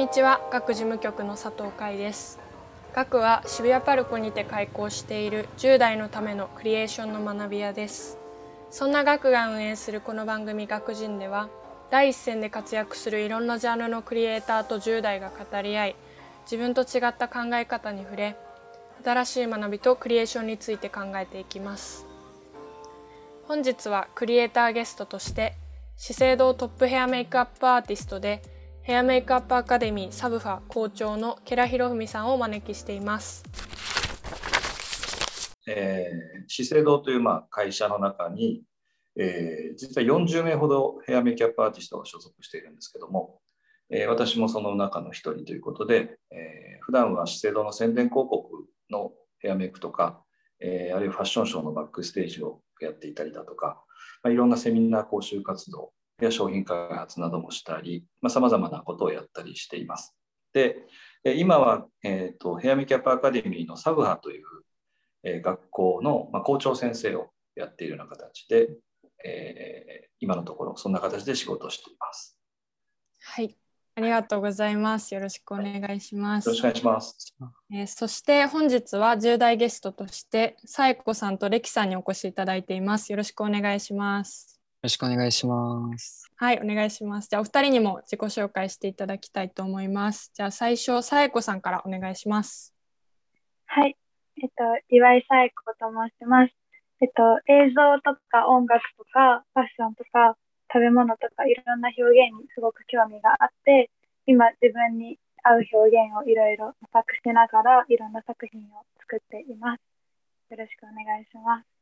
にちは。学事務局の佐藤海です。学は渋谷パルコにて開校している10代のためのクリエーションの学び屋です。そんな学が運営するこの番組学人では第一線で活躍するいろんなジャンルのクリエイターと10代が語り合い自分と違った考え方に触れ新しい学びとクリエーションについて考えていきます。本日はクリエイターゲストとして資生堂トップヘアメイクアップアーティストでヘアメイクアップアカデミーサブファ校長のケラヒロフミさんをお招きしています。えー、資生堂というまあ会社の中に、えー、実は40名ほどヘアメイクアップアーティストが所属しているんですけども、えー、私もその中の一人ということで、えー、普段は資生堂の宣伝広告のヘアメイクとか、えー、あるいはファッションショーのバックステージをやっていたりだとか、まあ、いろんなセミナー講習活動や商品開発などもしたり、さまざ、まなことをやったりしています。で、今は、えーと、ヘアメキャップアカデミーのサブハという、えー、学校の、まあ、校長先生をやっているような形で、えー、今のところそんな形で仕事をしています。はい、ありがとうございます。よろしくお願いします。よろしくお願いします。えー、そして本日は重大ゲストとしてサエコさんとレキさんにお越しいただいています。よろしくお願いします。ろしくお願いします。はい、お願いします。じゃあお二人にも自己紹介していただきたいと思います。じゃあ最初、さえこさんからお願いします。はい、えっと、岩井さえこと申します。えっと、映像とか音楽とかファッションとか食べ物とかいろんな表現にすごく興味があって、今自分に合う表現をいろいろ模索しながらいろんな作品を作っています。よろしくお願いします。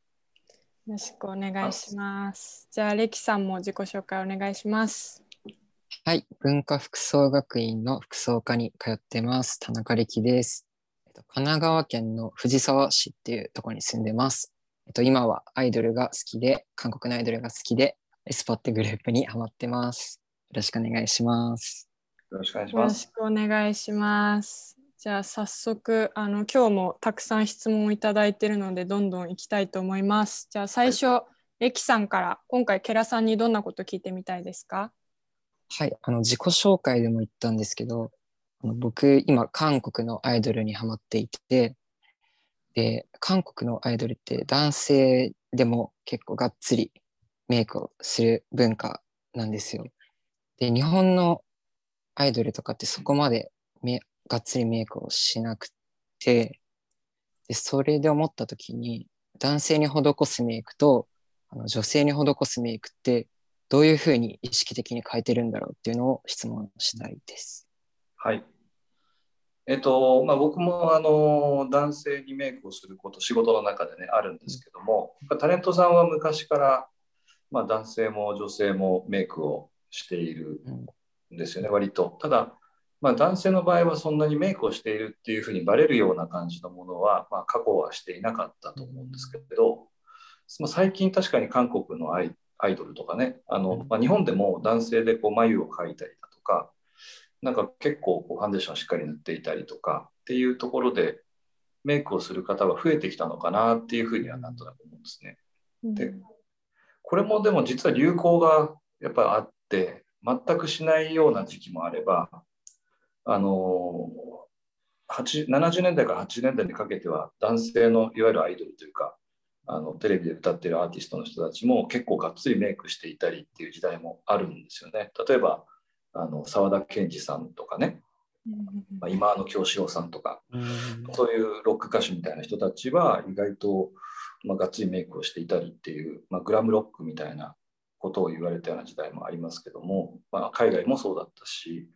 よろしくお願いします。じゃあ、レキさんも自己紹介お願いします。はい、文化服装学院の服装科に通ってます。田中力です。神奈川県の藤沢市っていうところに住んでます。えっと、今はアイドルが好きで、韓国のアイドルが好きで、エスポってグループにハマってます。よろしくお願いします。よろしくお願いします。じゃあ早速あの今日もたくさん質問をいただいているのでどんどんいきたいと思います。じゃあ最初、はい、レキさんから今回ケラさんにどんなこと聞いてみたいですか？はいあの自己紹介でも言ったんですけどあの僕今韓国のアイドルにハマっていてで韓国のアイドルって男性でも結構がっつりメイクをする文化なんですよ。で日本のアイドルとかってそこまでがっつりメイクをしなくて、でそれで思った時に、男性に施すメイクとあの女性に施すメイクってどういうふうに意識的に変えてるんだろうっていうのを質問したいです。はい。えっとまあ、僕もあの男性にメイクをすること仕事の中でねあるんですけどもタレントさんは昔から、まあ、男性も女性もメイクをしているんですよね、割とただまあ、男性の場合はそんなにメイクをしているっていうふうにバレるような感じのものは、まあ、過去はしていなかったと思うんですけど、まあ、最近確かに韓国のアイアイドルとかねあの、まあ、日本でも男性でこう眉を描いたりだとかなんか結構こうファンデーションしっかり塗っていたりとかっていうところでメイクをする方が増えてきたのかなっていうふうにはなんとなく思うんですね。でこれもでも実は流行がやっぱりあって全くしないような時期もあればあの70年代から80年代にかけては男性のいわゆるアイドルというかあのテレビで歌ってるアーティストの人たちも結構がっつりメイクしていたりっていう時代もあるんですよね。例えばあの沢田研二さんとかね、まあ、今の京志郎さんとか、そういうロック歌手みたいな人たちは意外と、まあ、がっつりメイクをしていたりっていう、まあ、グラムロックみたいなことを言われたような時代もありますけども、まあ、海外もそうだったし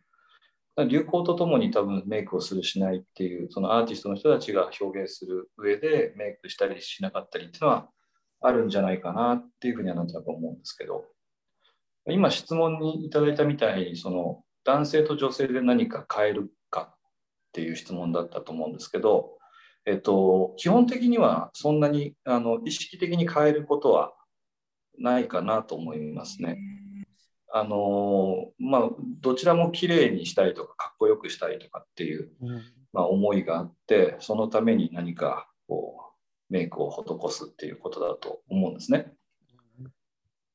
流行とともに多分メイクをするしないっていうそのアーティストの人たちが表現する上でメイクしたりしなかったりっていうのはあるんじゃないかなっていうふうにはなんとなく思うんですけど今質問にいただいたみたいにその男性と女性で何か変えるかっていう質問だったと思うんですけど、えっと、基本的にはそんなにあの意識的に変えることはないかなと思いますね。あのまあ、どちらも綺麗にしたいとかかっこよくしたいとかっていう、まあ、思いがあってそのために何かこうメイクを施すっていうことだと思うんですね。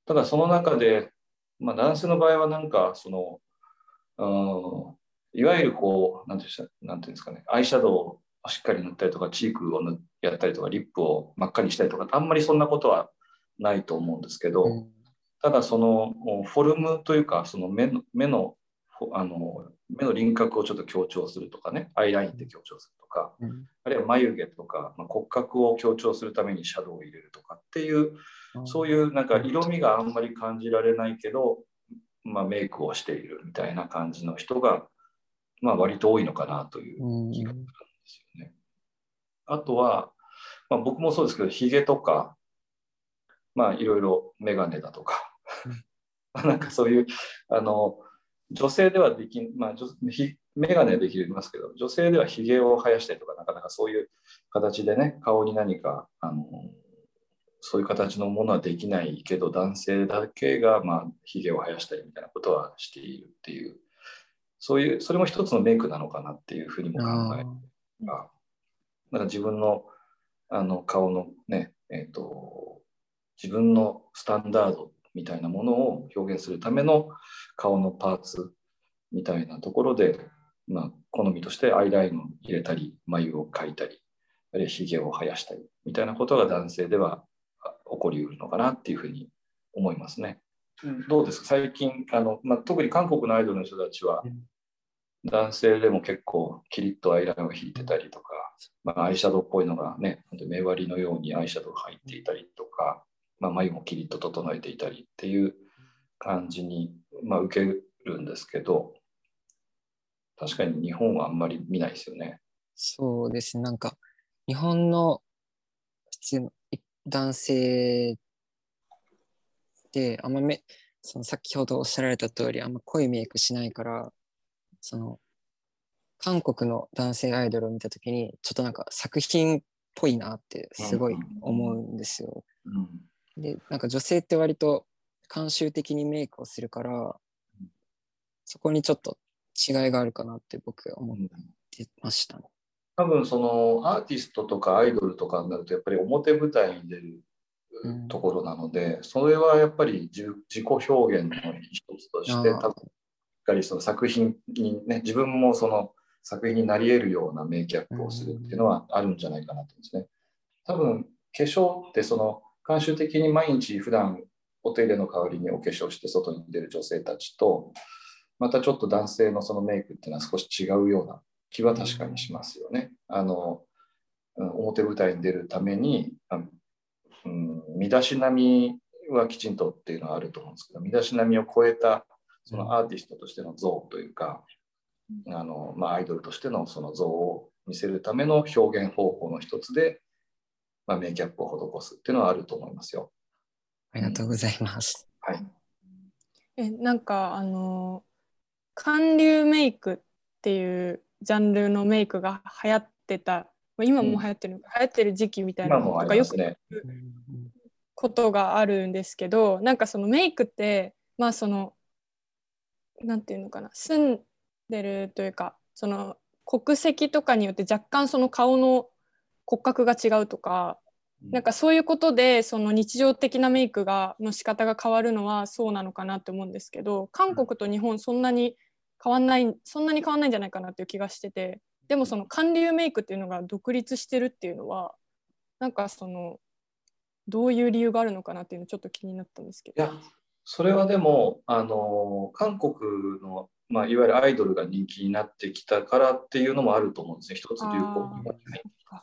ただその中で、まあ、男性の場合はなんかその、うん、いわゆるこう、なんていうんですかね、アイシャドウをしっかり塗ったりとか、チークをやったりとか、リップを真っ赤にしたりとか、あんまりそんなことはないと思うんですけど、うん、ただそのフォルムというか、その目の目のあの目の輪郭をちょっと強調するとかね、アイラインで強調するとか、うん、あるいは眉毛とか、まあ、骨格を強調するためにシャドウを入れるとかっていう、そういうなんか色味があんまり感じられないけど、まあ、メイクをしているみたいな感じの人が、まあ、割と多いのかなという気がするんですよね。あとは、まあ、僕もそうですけど、ヒゲとか、まあ、いろいろメガネだとか、なんかそういう、あの、女性ではできん、まあ、メガネできますけど、女性ではひげを生やしたりとか、なかなかそういう形でね、顔に何か、あの、そういう形のものはできないけど、男性だけが、まあ、ひげを生やしたりみたいなことはしているっていう、そういう、それも一つのメイクなのかなっていうふうにも考えが、なんか自分のあの顔のね、えっ、ー、と、自分のスタンダードみたいなものを表現するための顔のパーツみたいなところで、まあ、好みとしてアイラインを入れたり、眉を描いたり、あるいはひげを生やしたりみたいなことが男性では起こりうるのかなっていうふうに思いますね。どうですか？最近あの、まあ、特に韓国のアイドルの人たちは、男性でも結構キリッとアイラインを引いてたりとか、まあ、アイシャドウっぽいのがね、目割りのようにアイシャドウが入っていたりとか、まあ、眉もキリッと整えていたりっていう感じに、まあ、受けるんですけど、確かに日本はあんまり見ないですよね。そうですね、なんか日本の普通の男性であんまめその先ほどおっしゃられた通りあんま濃いメイクしないからその韓国の男性アイドルを見た時にちょっとなんか作品っぽいなってすごい思うんですよ。うん、でなんか女性って割と慣習的にメイクをするからそこにちょっと違いがあるかなって僕は思ってましたね。多分そのアーティストとかアイドルとかになるとやっぱり表舞台に出るところなので、うん、それはやっぱり自己表現の一つとして多分しっかりその作品にね自分もその作品になり得るようなメイキャップをするっていうのはあるんじゃないかなと思うんですね。多分化粧ってその慣習的に毎日普段お手入れの代わりにお化粧して外に出る女性たちとまたちょっと男性のそのメイクっていうのは少し違うような気は確かにしますよね。あの表舞台に出るために、うん、身だしなみはきちんとっていうのはあると思うんですけど身だしなみを超えたそのアーティストとしての像というか、うん、あのまあ、アイドルとしてのその像を見せるための表現方法の一つで、まあ、メイキャップを施すっていうのはあると思いますよ。ありがとうございます。はい、えなんかあの韓流メイクっていうジャンルのメイクが流行ってた今も流行ってる、うん、流行ってる時期みたいなのとかよく聞くことがあるんですけどなんかそのメイクってまあそのなんていうのかな住んでるというかその国籍とかによって若干その顔の骨格が違うとか、なんかそういうことでその日常的なメイクがの仕方が変わるのはそうなのかなって思うんですけど韓国と日本そんなに変わんないそんなに変わんないんじゃないかなっていう気がしててでもその韓流メイクっていうのが独立してるっていうのはなんかそのどういう理由があるのかなっていうのちょっと気になったんですけど。いやそれはでもあの韓国の、まあ、いわゆるアイドルが人気になってきたからっていうのもあると思うんですね。一つ流行に入っ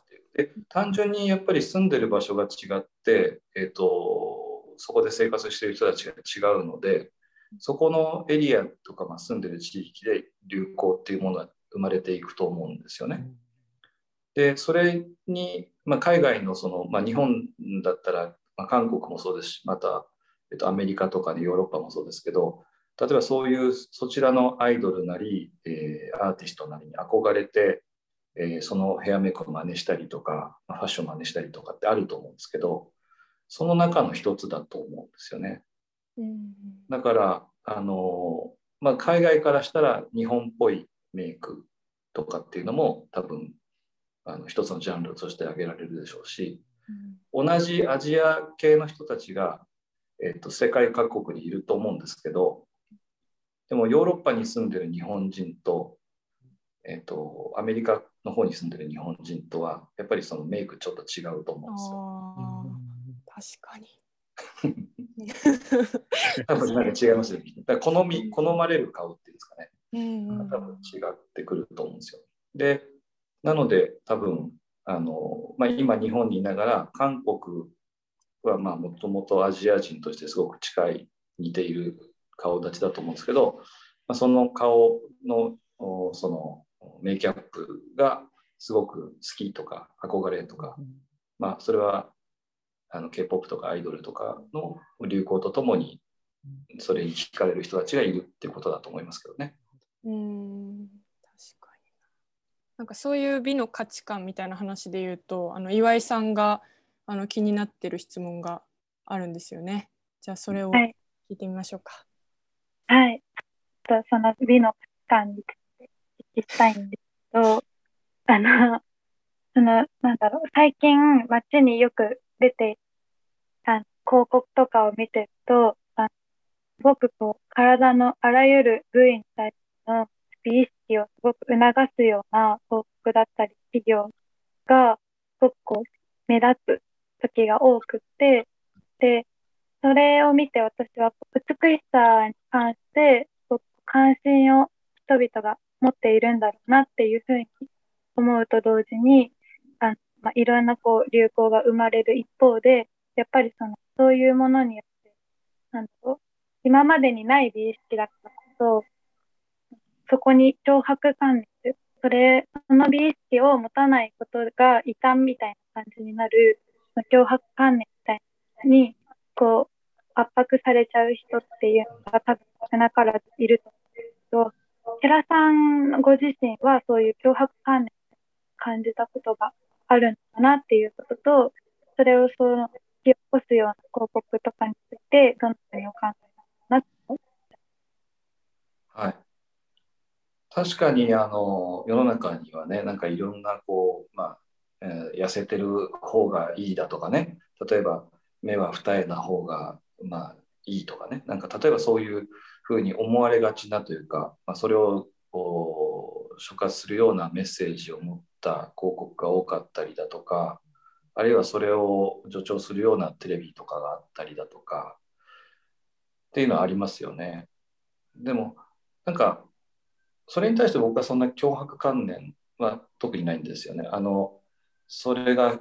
てで単純にやっぱり住んでる場所が違って、えーとそこで生活してる人たちが違うのでそこのエリアとか、まあ、住んでる地域で流行っていうものが生まれていくと思うんですよね。でそれに、まあ、海外のその、まあ、日本だったら、まあ、韓国もそうですしまた、えっと、アメリカとかでヨーロッパもそうですけど例えばそういうそちらのアイドルなり、えー、アーティストなりに憧れて、えー、そのヘアメイクを真似したりとかファッション真似したりとかってあると思うんですけどその中の一つだと思うんですよね。だからあの、まあ、海外からしたら日本っぽいメイクとかっていうのも多分あの一つのジャンルとして挙げられるでしょうし、うん、同じアジア系の人たちが、えーと、世界各国にいると思うんですけどでもヨーロッパに住んでる日本人とえーと、アメリカの方に住んでる日本人とはやっぱりそのメイクちょっと違うと思うんですよ。確かに。多分なんか違いますよね。だ好み好まれる顔っていうんですかね。うん多分違ってくると思うんですよ。でなので多分あの、まあ、今日本にいながら韓国はもともとアジア人としてすごく近い似ている顔立ちだと思うんですけど、まあ、その顔のそのメイキャップがすごく好きとか憧れとか、まあ、それはあの K-POP とかアイドルとかの流行とともにそれに惹かれる人たちがいるってことだと思いますけどね。うん確かになんかそういう美の価値観みたいな話で言うとあの岩井さんがあの気になってる質問があるんですよね。じゃあそれを聞いてみましょうか。はい。はい、その美の価値観について聞きたいんですけど、あの、その、なんだろう、最近街によく出てあ広告とかを見てると、あすごくこう、体のあらゆる部位に対しての美意識をすごく促すような広告だったり、企業がすごくこう、目立つ時が多くて、で、それを見て私は美しさに関して、すごく関心を人々が持っているんだろうなっていうふうに思うと同時に、あまあ、いろんなこう流行が生まれる一方で、やっぱりその、そういうものによって、なんだろう、今までにない美意識だったことそこに脅迫観念、それ、その美意識を持たないことが異端みたいな感じになる、脅迫観念みたいに、こう、圧迫されちゃう人っていうのが多分少なからずいると、寺さんご自身はそういう脅迫観念感じたことがあるのかなっていうことと、それをその引き起こすような広告とかについて、どのようにお考えなのかなはい。確かにあの世の中にはね、なんかいろんなこう、まあえー、痩せてる方がいいだとかね、例えば目は二重な方が、まあ、いいとかね、なんか例えばそういうふうに思われがちなというか、まあ、それをこう触発するようなメッセージを持った広告が多かったりだとか、あるいはそれを助長するようなテレビとかがあったりだとか、っていうのはありますよね。でも、なんか、それに対して僕はそんな脅迫観念は特にないんですよね。あの、それが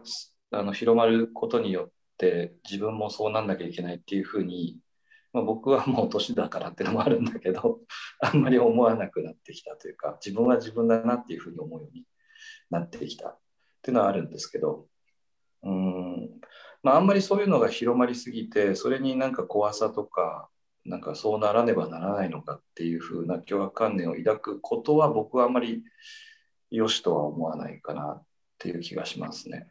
あの広まることによって自分もそうなんなきゃいけないっていうふうに、まあ、僕はもう年だからっていうのもあるんだけど、あんまり思わなくなってきたというか、自分は自分だなっていうふうに思うようになってきたっていうのはあるんですけど、うん、まあ、あんまりそういうのが広まりすぎて、それになんか怖さとか、なんかそうならねばならないのかっていうふうな脅迫観念を抱くことは僕はあんまり良しとは思わないかなっていう気がしますね。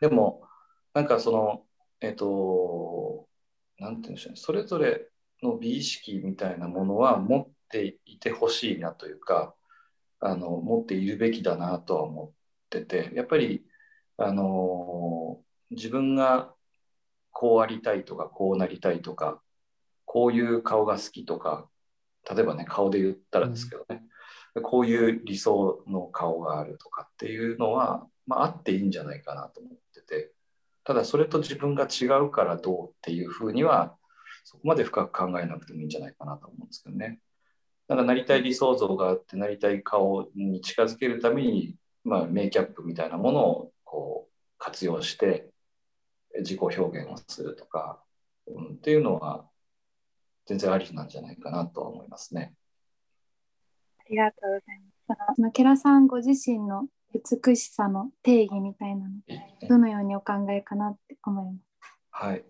でも、なんかその、えっ、と、なんていうんでしょうね、それぞれの美意識みたいなものは持っていてほしいなというか、あの持っているべきだなとは思っててやっぱりあの自分がこうありたいとかこうなりたいとかこういう顔が好きとか例えばね顔で言ったらですけどね、うん、こういう理想の顔があるとかっていうのは、まあ、あっていいんじゃないかなと思っててただそれと自分が違うからどうっていうふうにはそこまで深く考えなくてもいいんじゃないかなと思うんですけどね。なんかなりたい理想像があってなりたい顔に近づけるために、まあ、メイキャップみたいなものをこう活用して自己表現をするとか、うん、っていうのは全然ありなんじゃないかなと思いますね。ありがとうございます。そのケラさんご自身の美しさの定義みたいなの、どのようにお考えかなって思います。はい。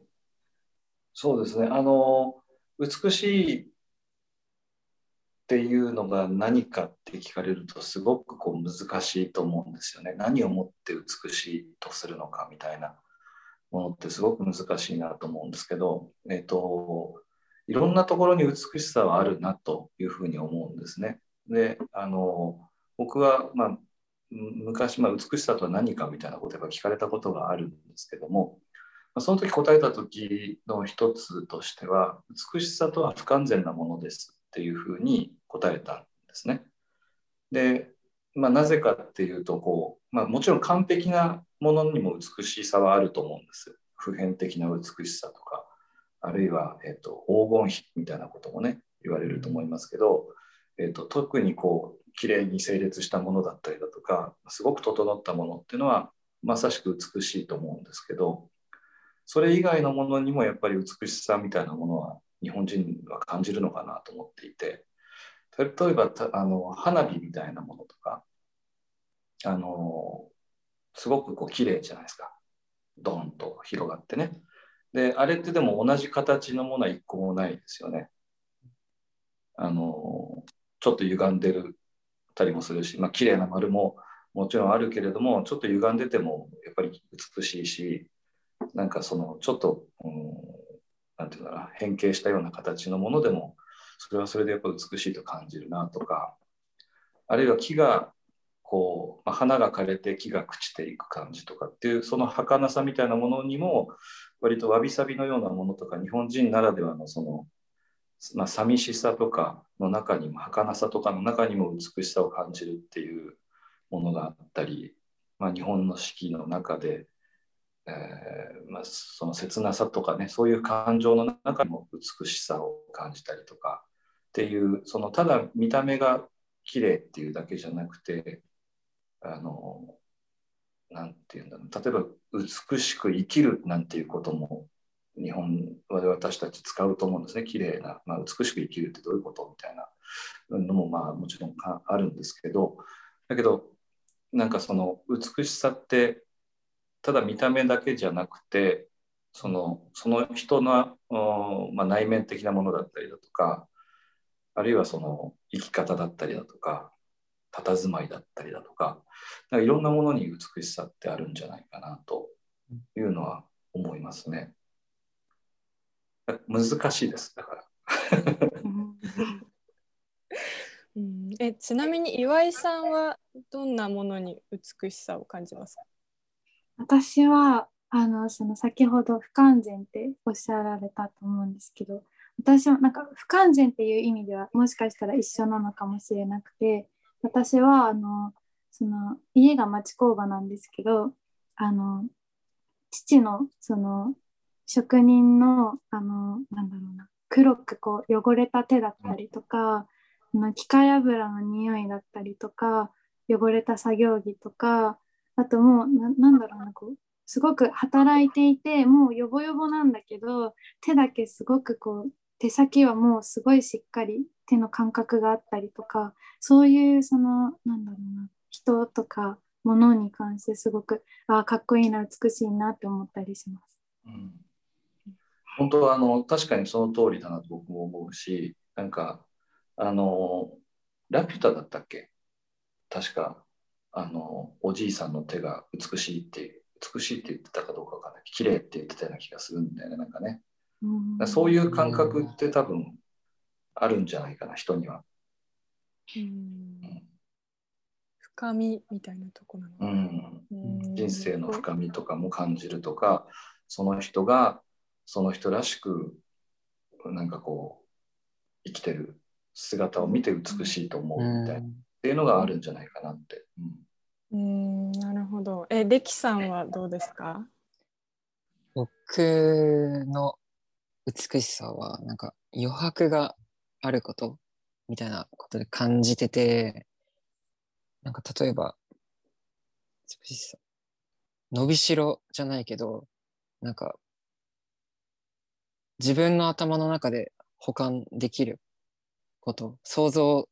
そうですね。あの、美しいっていうのが何かって聞かれるとすごくこう難しいと思うんですよね。何をもって美しいとするのかみたいなものってすごく難しいなと思うんですけど、えっ、ー、と、いろんなところに美しさはあるなというふうに思うんですね。で、あの、僕は、まあ、昔、まあ、美しさとは何かみたいなことが聞かれたことがあるんですけどもま、その時答えた時の一つとしては、美しさとは不完全なものですっていうふうに答えたんですね。で、まあ、なぜかっていうとこう、まあ、もちろん完璧なものにも美しさはあると思うんです普遍的な美しさとかあるいは、えーと、黄金比みたいなこともね言われると思いますけど、えーと、特にこう綺麗に整列したものだったりだとかすごく整ったものっていうのはまさしく美しいと思うんですけどそれ以外のものにもやっぱり美しさみたいなものは日本人は感じるのかなと思っていて例えばあの花火みたいなものとかあのすごくこう綺麗じゃないですか。ドンと広がってね。であれってでも同じ形のものは一個もないですよね。あのちょっと歪んでるたりもするしまあ綺麗な丸ももちろんあるけれどもちょっと歪んでてもやっぱり美しいしなんかそのちょっと、うん、なんていうかな変形したような形のものでもそれはそれでやっぱ美しいと感じるなとかあるいは木がこう、まあ、花が枯れて木が朽ちていく感じとかっていうその儚さみたいなものにも割とわびさびのようなものとか日本人ならではのその、まあ、寂しさとかの中にも儚さとかの中にも美しさを感じるっていうものがあったり、まあ、日本の四季の中で、えーまあ、その切なさとかねそういう感情の中にも美しさを感じたりとかっていうそのただ見た目が綺麗っていうだけじゃなくてあのなんていうんだろう。例えば美しく生きるなんていうことも日本で私たち使うと思うんですね綺麗な、まあ、美しく生きるってどういうことみたいなのもまあもちろんあるんですけどだけどなんかその美しさってただ見た目だけじゃなくてそのその人の、まあ、内面的なものだったりだとかあるいはその生き方だったりだとか佇まいだったりだとかかいろんなものに美しさってあるんじゃないかなというのは思いますね。難しいです。だから。うん、えちなみに岩井さんはどんなものに美しさを感じますか？私はあのその先ほど不完全っておっしゃられたと思うんですけど私はなんか不完全っていう意味ではもしかしたら一緒なのかもしれなくて私はあのその家が町工場なんですけどあの父のその職人のあのなんだろうな黒くこう汚れた手だったりとか、うん、機械油の匂いだったりとか汚れた作業着とかあともうなんだろうなこうすごく働いていてもうヨボヨボなんだけど手だけすごくこう手先はもうすごいしっかり手の感覚があったりとかそういうそのなんだろうな人とか物に関してすごくあかっこいいな美しいなって思ったりします。うん、本当はあの確かにその通りだなと僕も思うしなんかあのラピュタだったっけ？確かあのおじいさんの手が美しいって美しいって言ってたかどうかわかんない。綺麗って言ってたような気がするんだよねなんかね。そういう感覚って多分あるんじゃないかな人には。うん、深みみたいなとこなのうん、人生の深みとかも感じるとかその人がその人らしくなんかこう生きてる姿を見て美しいと思うみたいな、っていうのがあるんじゃないかなって。うん、なるほど。え、レキさんはどうですか？僕の美しさはなんか余白があることみたいなことで感じててなんか例えば美しさ伸びしろじゃないけどなんか自分の頭の中で保管できること想像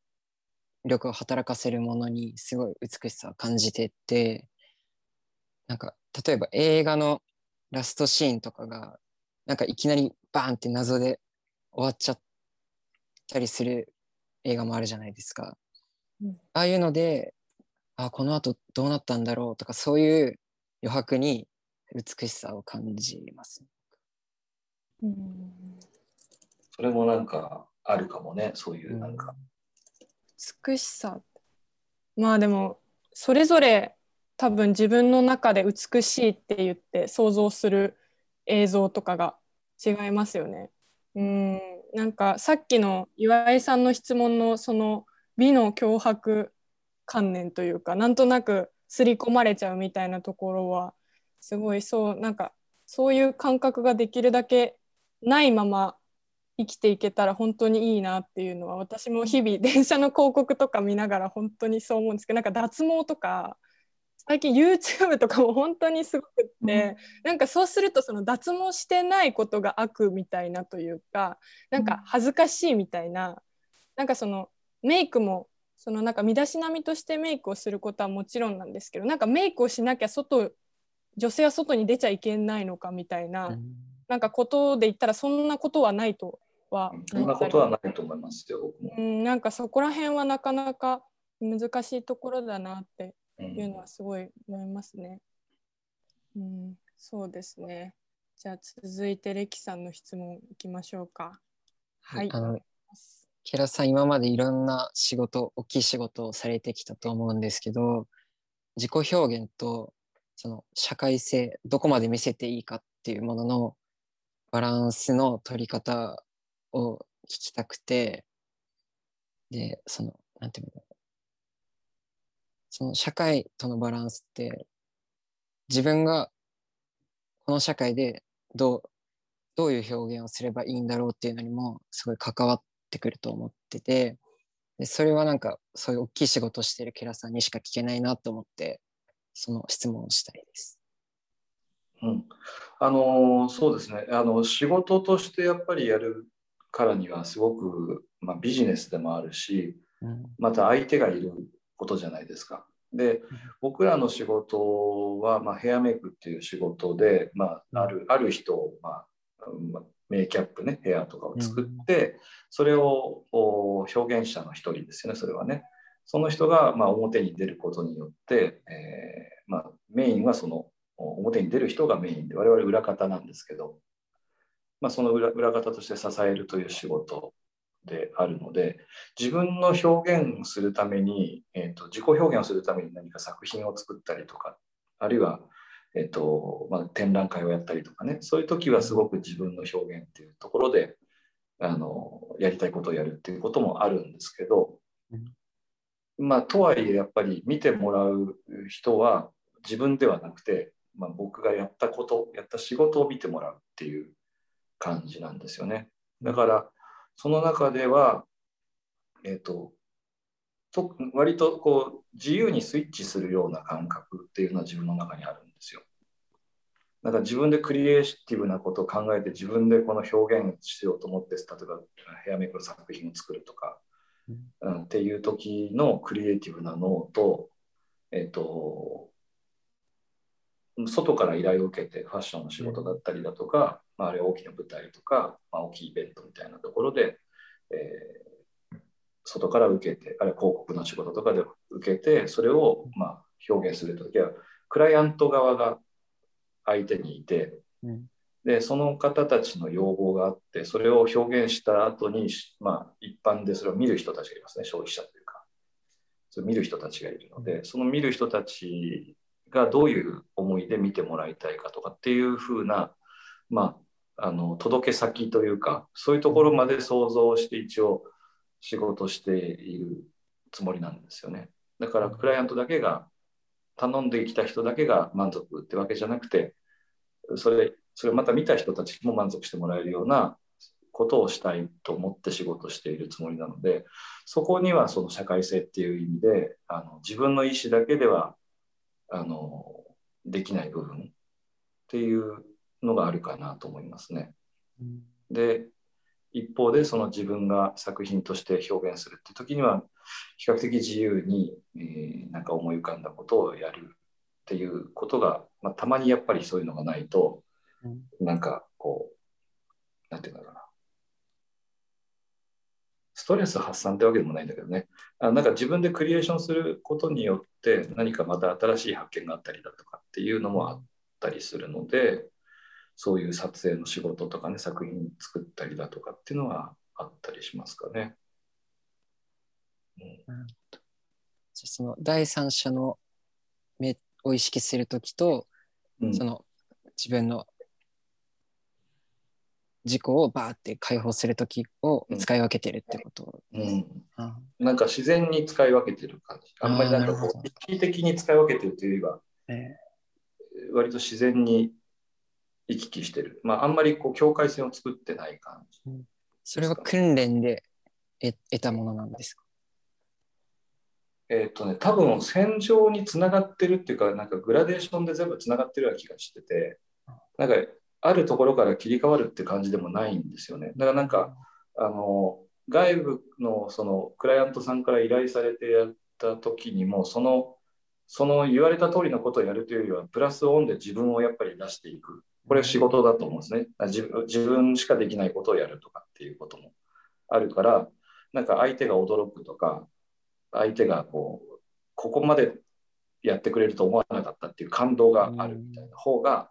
力を働かせるものにすごい美しさを感じててなんか例えば映画のラストシーンとかがなんかいきなりバーンって謎で終わっちゃったりする映画もあるじゃないですか。うん、ああいうのであこのあとどうなったんだろうとかそういう余白に美しさを感じます。うん、それもなん。かあるかもねそういうなん。か。美しさまあでもそれぞれ多分自分の中で美しいって言って想像する映像とかが違いますよね。うん。なん。かさっきの岩井さん。の質問のその美の脅迫観念というかなん。となく刷り込まれちゃうみたいなところはすごいそうなん。かそういう感覚ができるだけないまま生きていけたら本当にいいなっていうのは私も日々電車の広告とか見ながら本当にそう思うんですけどなんか脱毛とか最近 YouTube とかも本当にすごくって、うん、なんかそうするとその脱毛してないことが悪みたいなというかなんか恥ずかしいみたいな、うん、なんかそのメイクもそのなんか身だしなみとしてメイクをすることはもちろんなんですけどなんかメイクをしなきゃ外女性は外に出ちゃいけないのかみたいな、うん、なんかことで言ったらそんなことはないとはそんなことはないと思いますよ、うん、なんかそこら辺はなかなか難しいところだなっていうのはすごい思いますね。うん、うん、そうですね。じゃあ続いてレキさんの質問いきましょうか。はい。あのケラさん今までいろんな仕事大きい仕事をされてきたと思うんですけど自己表現とその社会性どこまで見せていいかっていうもののバランスの取り方を聞きたくてでそのなんていうのその社会とのバランスって自分がこの社会でどうどういう表現をすればいいんだろうっていうのにもすごい関わってくると思っててでそれはなんかそういう大きい仕事してるケラさんにしか聞けないなと思ってその質問をしたいです。うん、あのそうですね。あの仕事としてやっぱりやるからにはすごく、まあ、ビジネスでもあるし、うん、また相手がいることじゃないですか。で僕らの仕事は、まあ、ヘアメイクっていう仕事で、まあ、あるある人を、まあ、メイキャップねヘアとかを作って、それを表現者の一人ですよねそれはね。その人が、まあ、表に出ることによって、えーまあ、メインはその表に出る人がメインで我々裏方なんですけど、まあ、その裏裏方として支えるという仕事であるので自分の表現するために、えーと、自己表現をするために何か作品を作ったりとかあるいは、えーとまあ、展覧会をやったりとかねそういう時はすごく自分の表現っていうところであのやりたいことをやるっていうこともあるんですけど、まあ、とはいえやっぱり見てもらう人は自分ではなくて、まあ、僕がやったことやった仕事を見てもらうっていう感じなんですよね。だからその中では、えーと、と割とこう自由にスイッチするような感覚っていうのは自分の中にあるんですよ。だから自分でクリエイティブなことを考えて自分でこの表現しようと思って例えばヘアメイクの作品を作るとか、うん、っていう時のクリエイティブな脳と,、えーと外から依頼を受けてファッションの仕事だったりだとか、まあ、あるいは大きな舞台とか、まあ、大きいイベントみたいなところで、えー、外から受けてあるいは広告の仕事とかで受けてそれをまあ表現するときはクライアント側が相手にいて、うん、でその方たちの要望があってそれを表現した後にまあ一般でそれを見る人たちがいますね消費者というか。それ見る人たちがいるのでその見る人たちがどういう思いで見てもらいたいかとかっていうふうな、まあ、あの届け先というかそういうところまで想像して一応仕事しているつもりなんですよね。だからクライアントだけが頼んできた人だけが満足ってわけじゃなくてそれそれまた見た人たちも満足してもらえるようなことをしたいと思って仕事しているつもりなのでそこにはその社会性っていう意味であの自分の意思だけではあのできない部分っていうのがあるかなと思いますね。うん、で一方でその自分が作品として表現するって時には比較的自由に、えー、なんか思い浮かんだことをやるっていうことが、まあ、たまにやっぱりそういうのがないと、うん、なんかこうなんていうんだろうな。ストレス発散ってわけでもないんだけどね。あなんか自分でクリエーションすることによって何かまた新しい発見があったりだとかっていうのもあったりするのでそういう撮影の仕事とかね作品作ったりだとかっていうのはあったりしますかね。うん、その第三者の目を意識する時と、うん、その自分の自己をバーって解放する時を使い分けてるってこと、うん、あなんか自然に使い分けてる感じ。あんまりなんかこう、意識的に使い分けてるというよりは、え割と自然に行き来してる。まあ、あんまりこう境界線を作ってない感じ。ーそれは訓練で得得たものなんですか？えっ、とね、多分線上につながってるっていうか、なんかグラデーションで全部つながってるような気がしてて、なんかあるところから切り替わるって感じでもないんですよね。だからなんか、あの外部のそのクライアントさんから依頼されてやった時にもそのその言われた通りのことをやるというよりはプラスオンで自分をやっぱり出していくこれ仕事だと思うんですね自分自分しかできないことをやるとかっていうこともあるからなんか相手が驚くとか相手がこうここまでやってくれると思わなかったっていう感動があるみたいな方が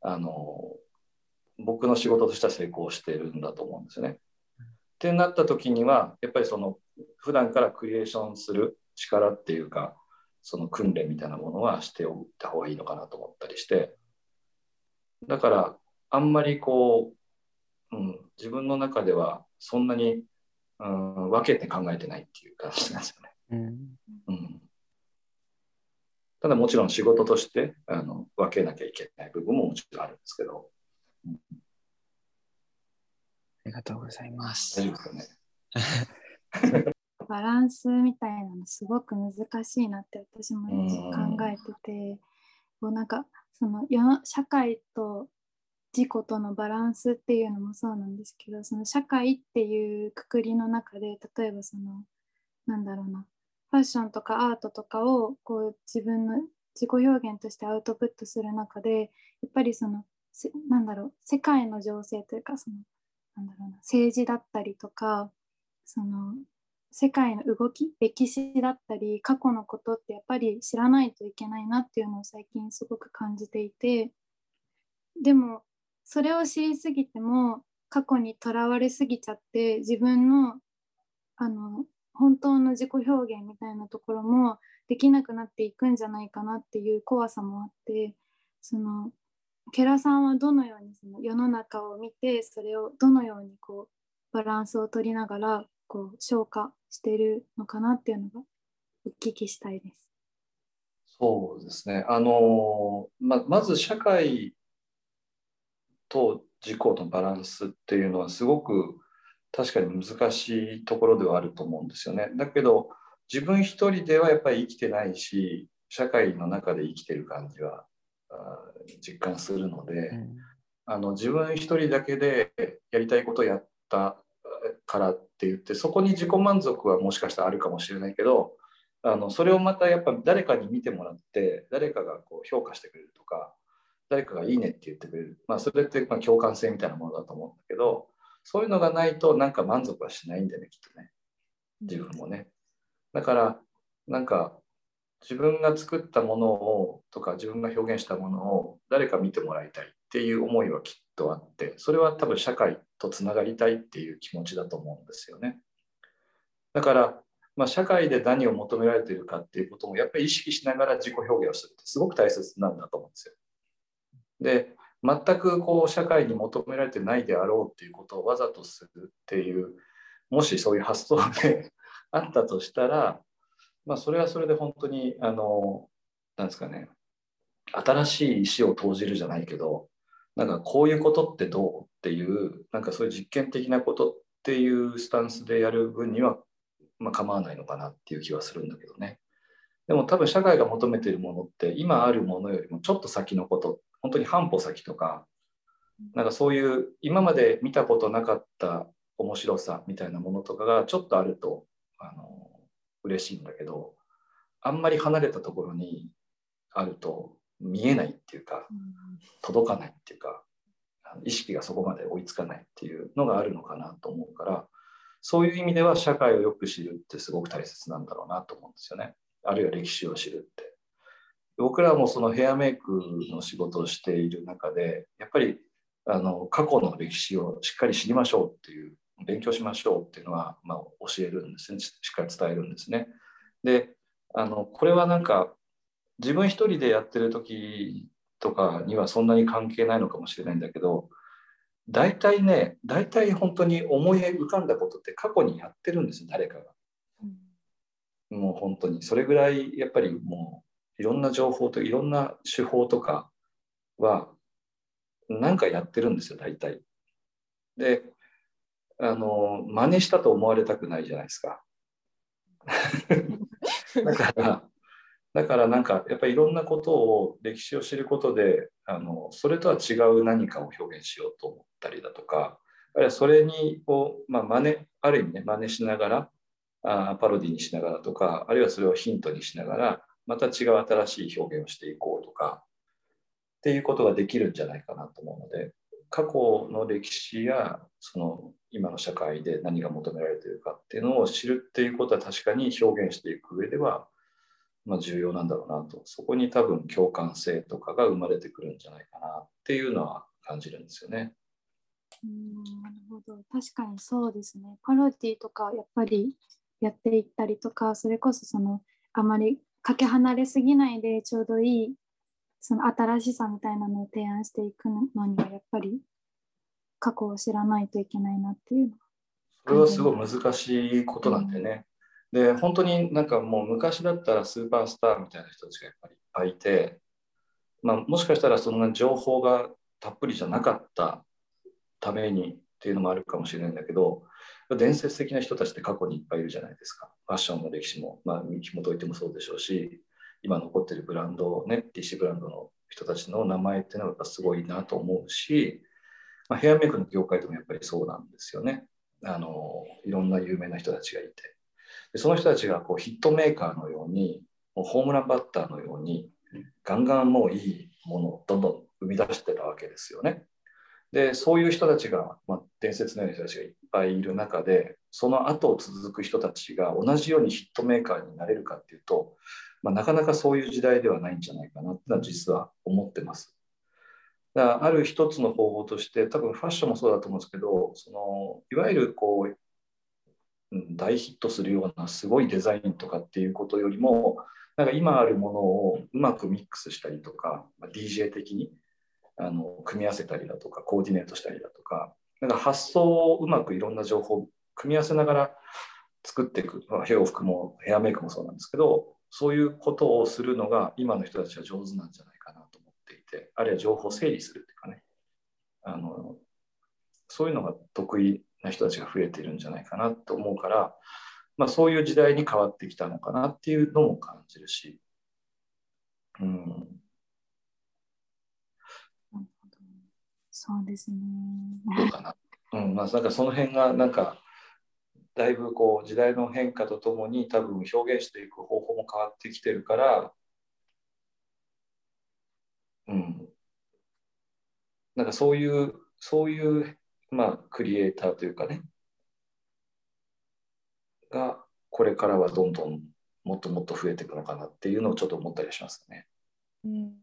あの僕の仕事としては成功してるんだと思うんですよね。ってなった時にはやっぱりその普段からクリエーションする力っていうかその訓練みたいなものはしておいた方がいいのかなと思ったりしてだからあんまりこう、うん、自分の中ではそんなに、うん、分けて考えてないっていう感じなんですよね。うんうん、ただもちろん仕事としてあの分けなきゃいけない部分ももちろんあるんですけどありがとうございます大。丈夫ですかね？バランスみたいなのすごく難しいなって私も考えてて、こうなんかその世の社会と自己とのバランスっていうのもそうなんですけどその社会っていうくくりの中で例えばそのなんだろうなファッションとかアートとかをこう自分の自己表現としてアウトプットする中でやっぱりそのせなんだろう世界の情勢というかそのなんだろうな政治だったりとかその世界の動き歴史だったり過去のことってやっぱり知らないといけないなっていうのを最近すごく感じていてでもそれを知りすぎても過去にとらわれすぎちゃって自分のあの本当の自己表現みたいなところもできなくなっていくんじゃないかなっていう怖さもあってそのケラさんはどのようにその世の中を見てそれをどのようにこうバランスを取りながらこう消化してるのかなっていうのがお聞きしたいです。そうですね。あのままず社会と自己のバランスっていうのはすごく確かに難しいところではあると思うんですよね。だけど自分一人ではやっぱり生きてないし社会の中で生きてる感じは実感するので、うん。あの自分一人だけでやりたいことをやったからって言ってそこに自己満足はもしかしたらあるかもしれないけどあのそれをまたやっぱ誰かに見てもらって誰かがこう評価してくれるとか誰かがいいねって言ってくれる、まあ、それってまあ共感性みたいなものだと思うんだけどそういうのがないとなんか満足はしないんだよねきっとね。自分もね。だからなんか自分が作ったものをとか自分が表現したものを誰か見てもらいたいっていう思いはきっとあってそれは多分社会とつながりたいっていう気持ちだと思うんですよね。だから、まあ、社会で何を求められているかっていうこともやっぱり意識しながら自己表現をするってすごく大切なんだと思うんですよ。で全くこう社会に求められてないであろうっていうことをわざとするっていうもしそういう発想であったとしたら、まあ、それはそれで本当にあのなんですかね。新しい石を投じるじゃないけどなんかこういうことってどうっていうなんかそういう実験的なことっていうスタンスでやる分には、まあ、構わないのかなっていう気はするんだけどね。でも多分社会が求めているものって今あるものよりもちょっと先のこと本当に半歩先とかなんかそういう今まで見たことなかった面白さみたいなものとかがちょっとあるとあの嬉しいんだけどあんまり離れたところにあると見えないっていうか届かないっていうか意識がそこまで追いつかないっていうのがあるのかなと思うからそういう意味では社会をよく知るってすごく大切なんだろうなと思うんですよね。あるいは歴史を知るって。僕らもそのヘアメイクの仕事をしている中でやっぱりあの過去の歴史をしっかり知りましょうっていう勉強しましょうっていうのは、まあ、教えるんですねしっかり伝えるんですねであのこれはなんか自分一人でやってる時とかにはそんなに関係ないのかもしれないんだけど大体ね大体本当に思い浮かんだことって過去にやってるんですよ誰かが。もう本当にそれぐらいやっぱりもういろんな情報といろんな手法とかは何かやってるんですよ大体。であの真似したと思われたくないじゃないですか。だからだからなんかやっぱりいろんなことを歴史を知ることであのそれとは違う何かを表現しようと思ったりだとかあるいはそれにこう、まあ、真似ある意味ね真似しながらあパロディにしながらとかあるいはそれをヒントにしながらまた違う新しい表現をしていこうとかっていうことができるんじゃないかなと思うので過去の歴史やその今の社会で何が求められているかっていうのを知るっていうことは確かに表現していく上では、まあ、重要なんだろうなと。そこに多分共感性とかが生まれてくるんじゃないかなっていうのは感じるんですよね。うんなるほど。確かにそうですね。パロディとかやっぱりやっていったりとかそれこそそのあまりかけ離れすぎないでちょうどいいその新しさみたいなのを提案していくのにはやっぱり過去を知らないといけないなっていうのは。それはすごい難しいことなんでね。で本当になんかもう昔だったらスーパースターみたいな人たちがやっぱりいっぱいいて、まあ、もしかしたらそんな情報がたっぷりじゃなかったためにっていうのもあるかもしれないんだけど伝説的な人たちって過去にいっぱいいるじゃないですかファッションの歴史も、まあ、紐解いてもそうでしょうし今残ってるブランドね DC ブランドの人たちの名前っていうのはやっぱすごいなと思うし、まあ、ヘアメイクの業界でもやっぱりそうなんですよねあのいろんな有名な人たちがいてでその人たちがこうヒットメーカーのようにもうホームランバッターのようにガンガンもういいものをどんどん生み出してたわけですよね。でそういう人たちが、まあ、伝説のような人たちがいっぱいいる中でその後を続く人たちが同じようにヒットメーカーになれるかっていうと、まあ、なかなかそういう時代ではないんじゃないかなってのは実は思ってます。だからある一つの方法として多分ファッションもそうだと思うんですけどそのいわゆるこう大ヒットするようなすごいデザインとかっていうことよりもなんか今あるものをうまくミックスしたりとか、まあ、DJ 的にあの組み合わせたりだとかコーディネートしたりだとかなんか発想をうまくいろんな情報を組み合わせながら作っていく、まあ、洋服もヘアメイクもそうなんですけどそういうことをするのが今の人たちは上手なんじゃないかなと思っていてあるいは情報を整理するっていうかね。あのそういうのが得意な人たちが増えているんじゃないかなと思うから、まあ、そういう時代に変わってきたのかなっていうのも感じるし、うん、そうですね。どうかな。うん、まあ、なんかその辺が、なんか、だいぶこう時代の変化とともに多分表現していく方法も変わってきてるから、うん、なんかそういう、そういう、まあ、クリエイターというかね、が、これからはどんどんもっともっと増えていくのかなっていうのをちょっと思ったりしますね。うん、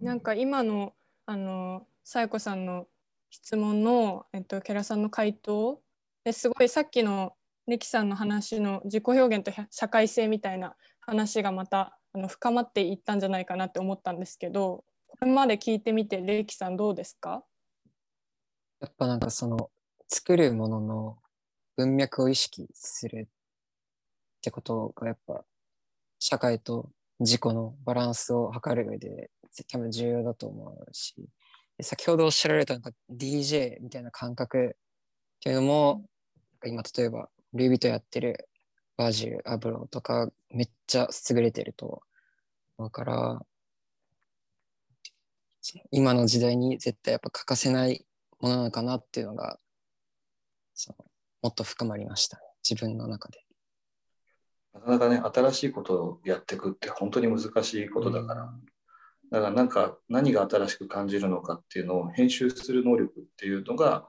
なんか今のあのさやこさんの質問の、えっと、ケラさんの回答。ですごいさっきのネキさんの話の自己表現と社会性みたいな話がまたあの深まっていったんじゃないかなって思ったんですけどこれまで聞いてみてレキさんどうですか？やっぱなんかその作るものの文脈を意識するってことがやっぱ社会と自己のバランスを図る上で多分重要だと思うし先ほどおっしゃられたなんか DJ みたいな感覚っていうのも今例えばルイ・ヴィトやってるバージル・アブロとかめっちゃ優れてると思うから今の時代に絶対やっぱ欠かせないものなのかなっていうのがそのもっと深まりました。自分の中で。なかなかね新しいことをやっていくって本当に難しいことだから、うんだからなんか何が新しく感じるのかっていうのを編集する能力っていうのが、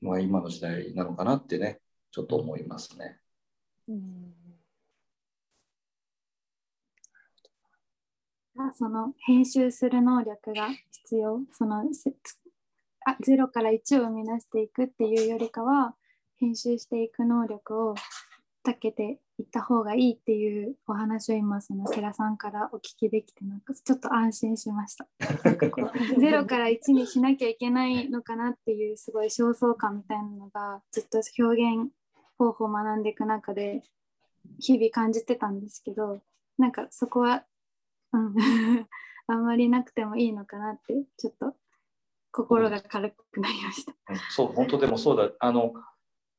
まあ、今の時代なのかなってねちょっと思いますね。うんその編集する能力が必要そのあ0から1を生み出していくっていうよりかは編集していく能力をたけて行った方がいいっていうお話を今そのケラさんからお聞きできてなんかちょっと安心しました。なんかこう0から1にしなきゃいけないのかなっていうすごい焦燥感みたいなのがずっと表現方法を学んでいく中で日々感じてたんですけどなんかそこは、うん、あんまりなくてもいいのかなってちょっと心が軽くなりました。そう本当でもそうだあの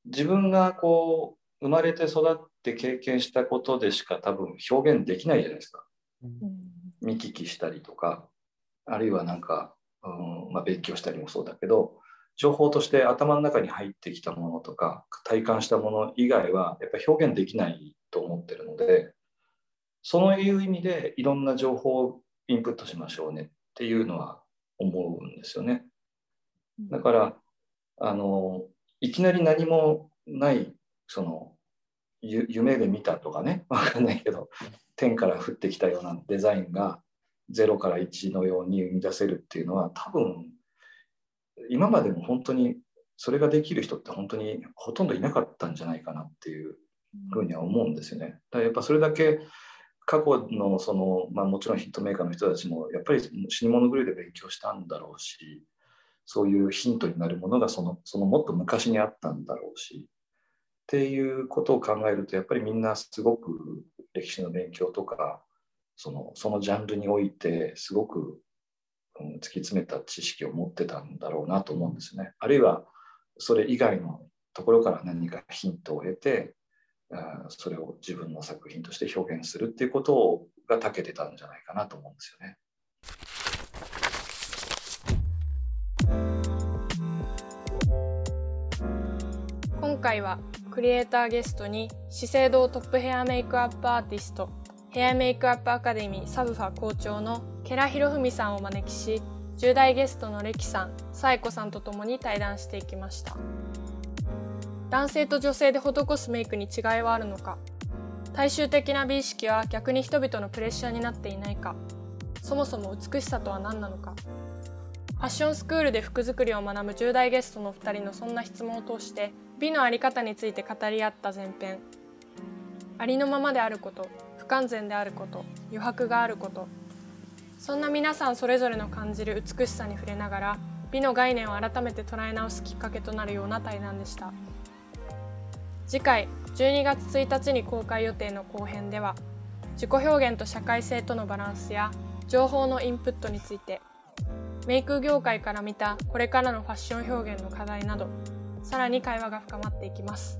自分がこう生まれて育って経験したことでしか多分表現できないじゃないですか。うん、見聞きしたりとかあるいはなんか、うんまあ、勉強したりもそうだけど情報として頭の中に入ってきたものとか体感したもの以外はやっぱ表現できないと思ってるのでそういう意味でいろんな情報をインプットしましょうねっていうのは思うんですよね。だからあのいきなり何もないその夢で見たとかね 分かんないけど天から降ってきたようなデザインが0から1のように生み出せるっていうのは多分今までも本当にそれができる人って本当にほとんどいなかったんじゃないかなっていうふうには思うんですよね。だからやっぱそれだけ過去のその、まあ、もちろんヒットメーカーの人たちもやっぱり死に物狂いで勉強したんだろうしそういうヒントになるものがそのそのもっと昔にあったんだろうしっていうことを考えるとやっぱりみんなすごく歴史の勉強とかそのそのジャンルにおいてすごく、うん、突き詰めた知識を持ってたんだろうなと思うんですね。あるいはそれ以外のところから何かヒントを得てそれを自分の作品として表現するっていうことをが長けてたんじゃないかなと思うんですよね。今回はクリエイターゲストに資生堂トップヘアメイクアップアーティストヘアメイクアップアカデミーサブファ校長のケラヒロフミさんをお招きし10代ゲストのレキさん、サエコさんと共に対談していきました。男性と女性で施すメイクに違いはあるのか大衆的な美意識は逆に人々のプレッシャーになっていないかそもそも美しさとは何なのかファッションスクールで服作りを学ぶ10代ゲストの2人のそんな質問を通して美の在り方について語り合った前編ありのままであること不完全であること余白があることそんな皆さんそれぞれの感じる美しさに触れながら美の概念を改めて捉え直すきっかけとなるような対談でした。次回12月1日に公開予定の後編では自己表現と社会性とのバランスや情報のインプットについてメイク業界から見たこれからのファッション表現の課題などさらに会話が深まっていきます。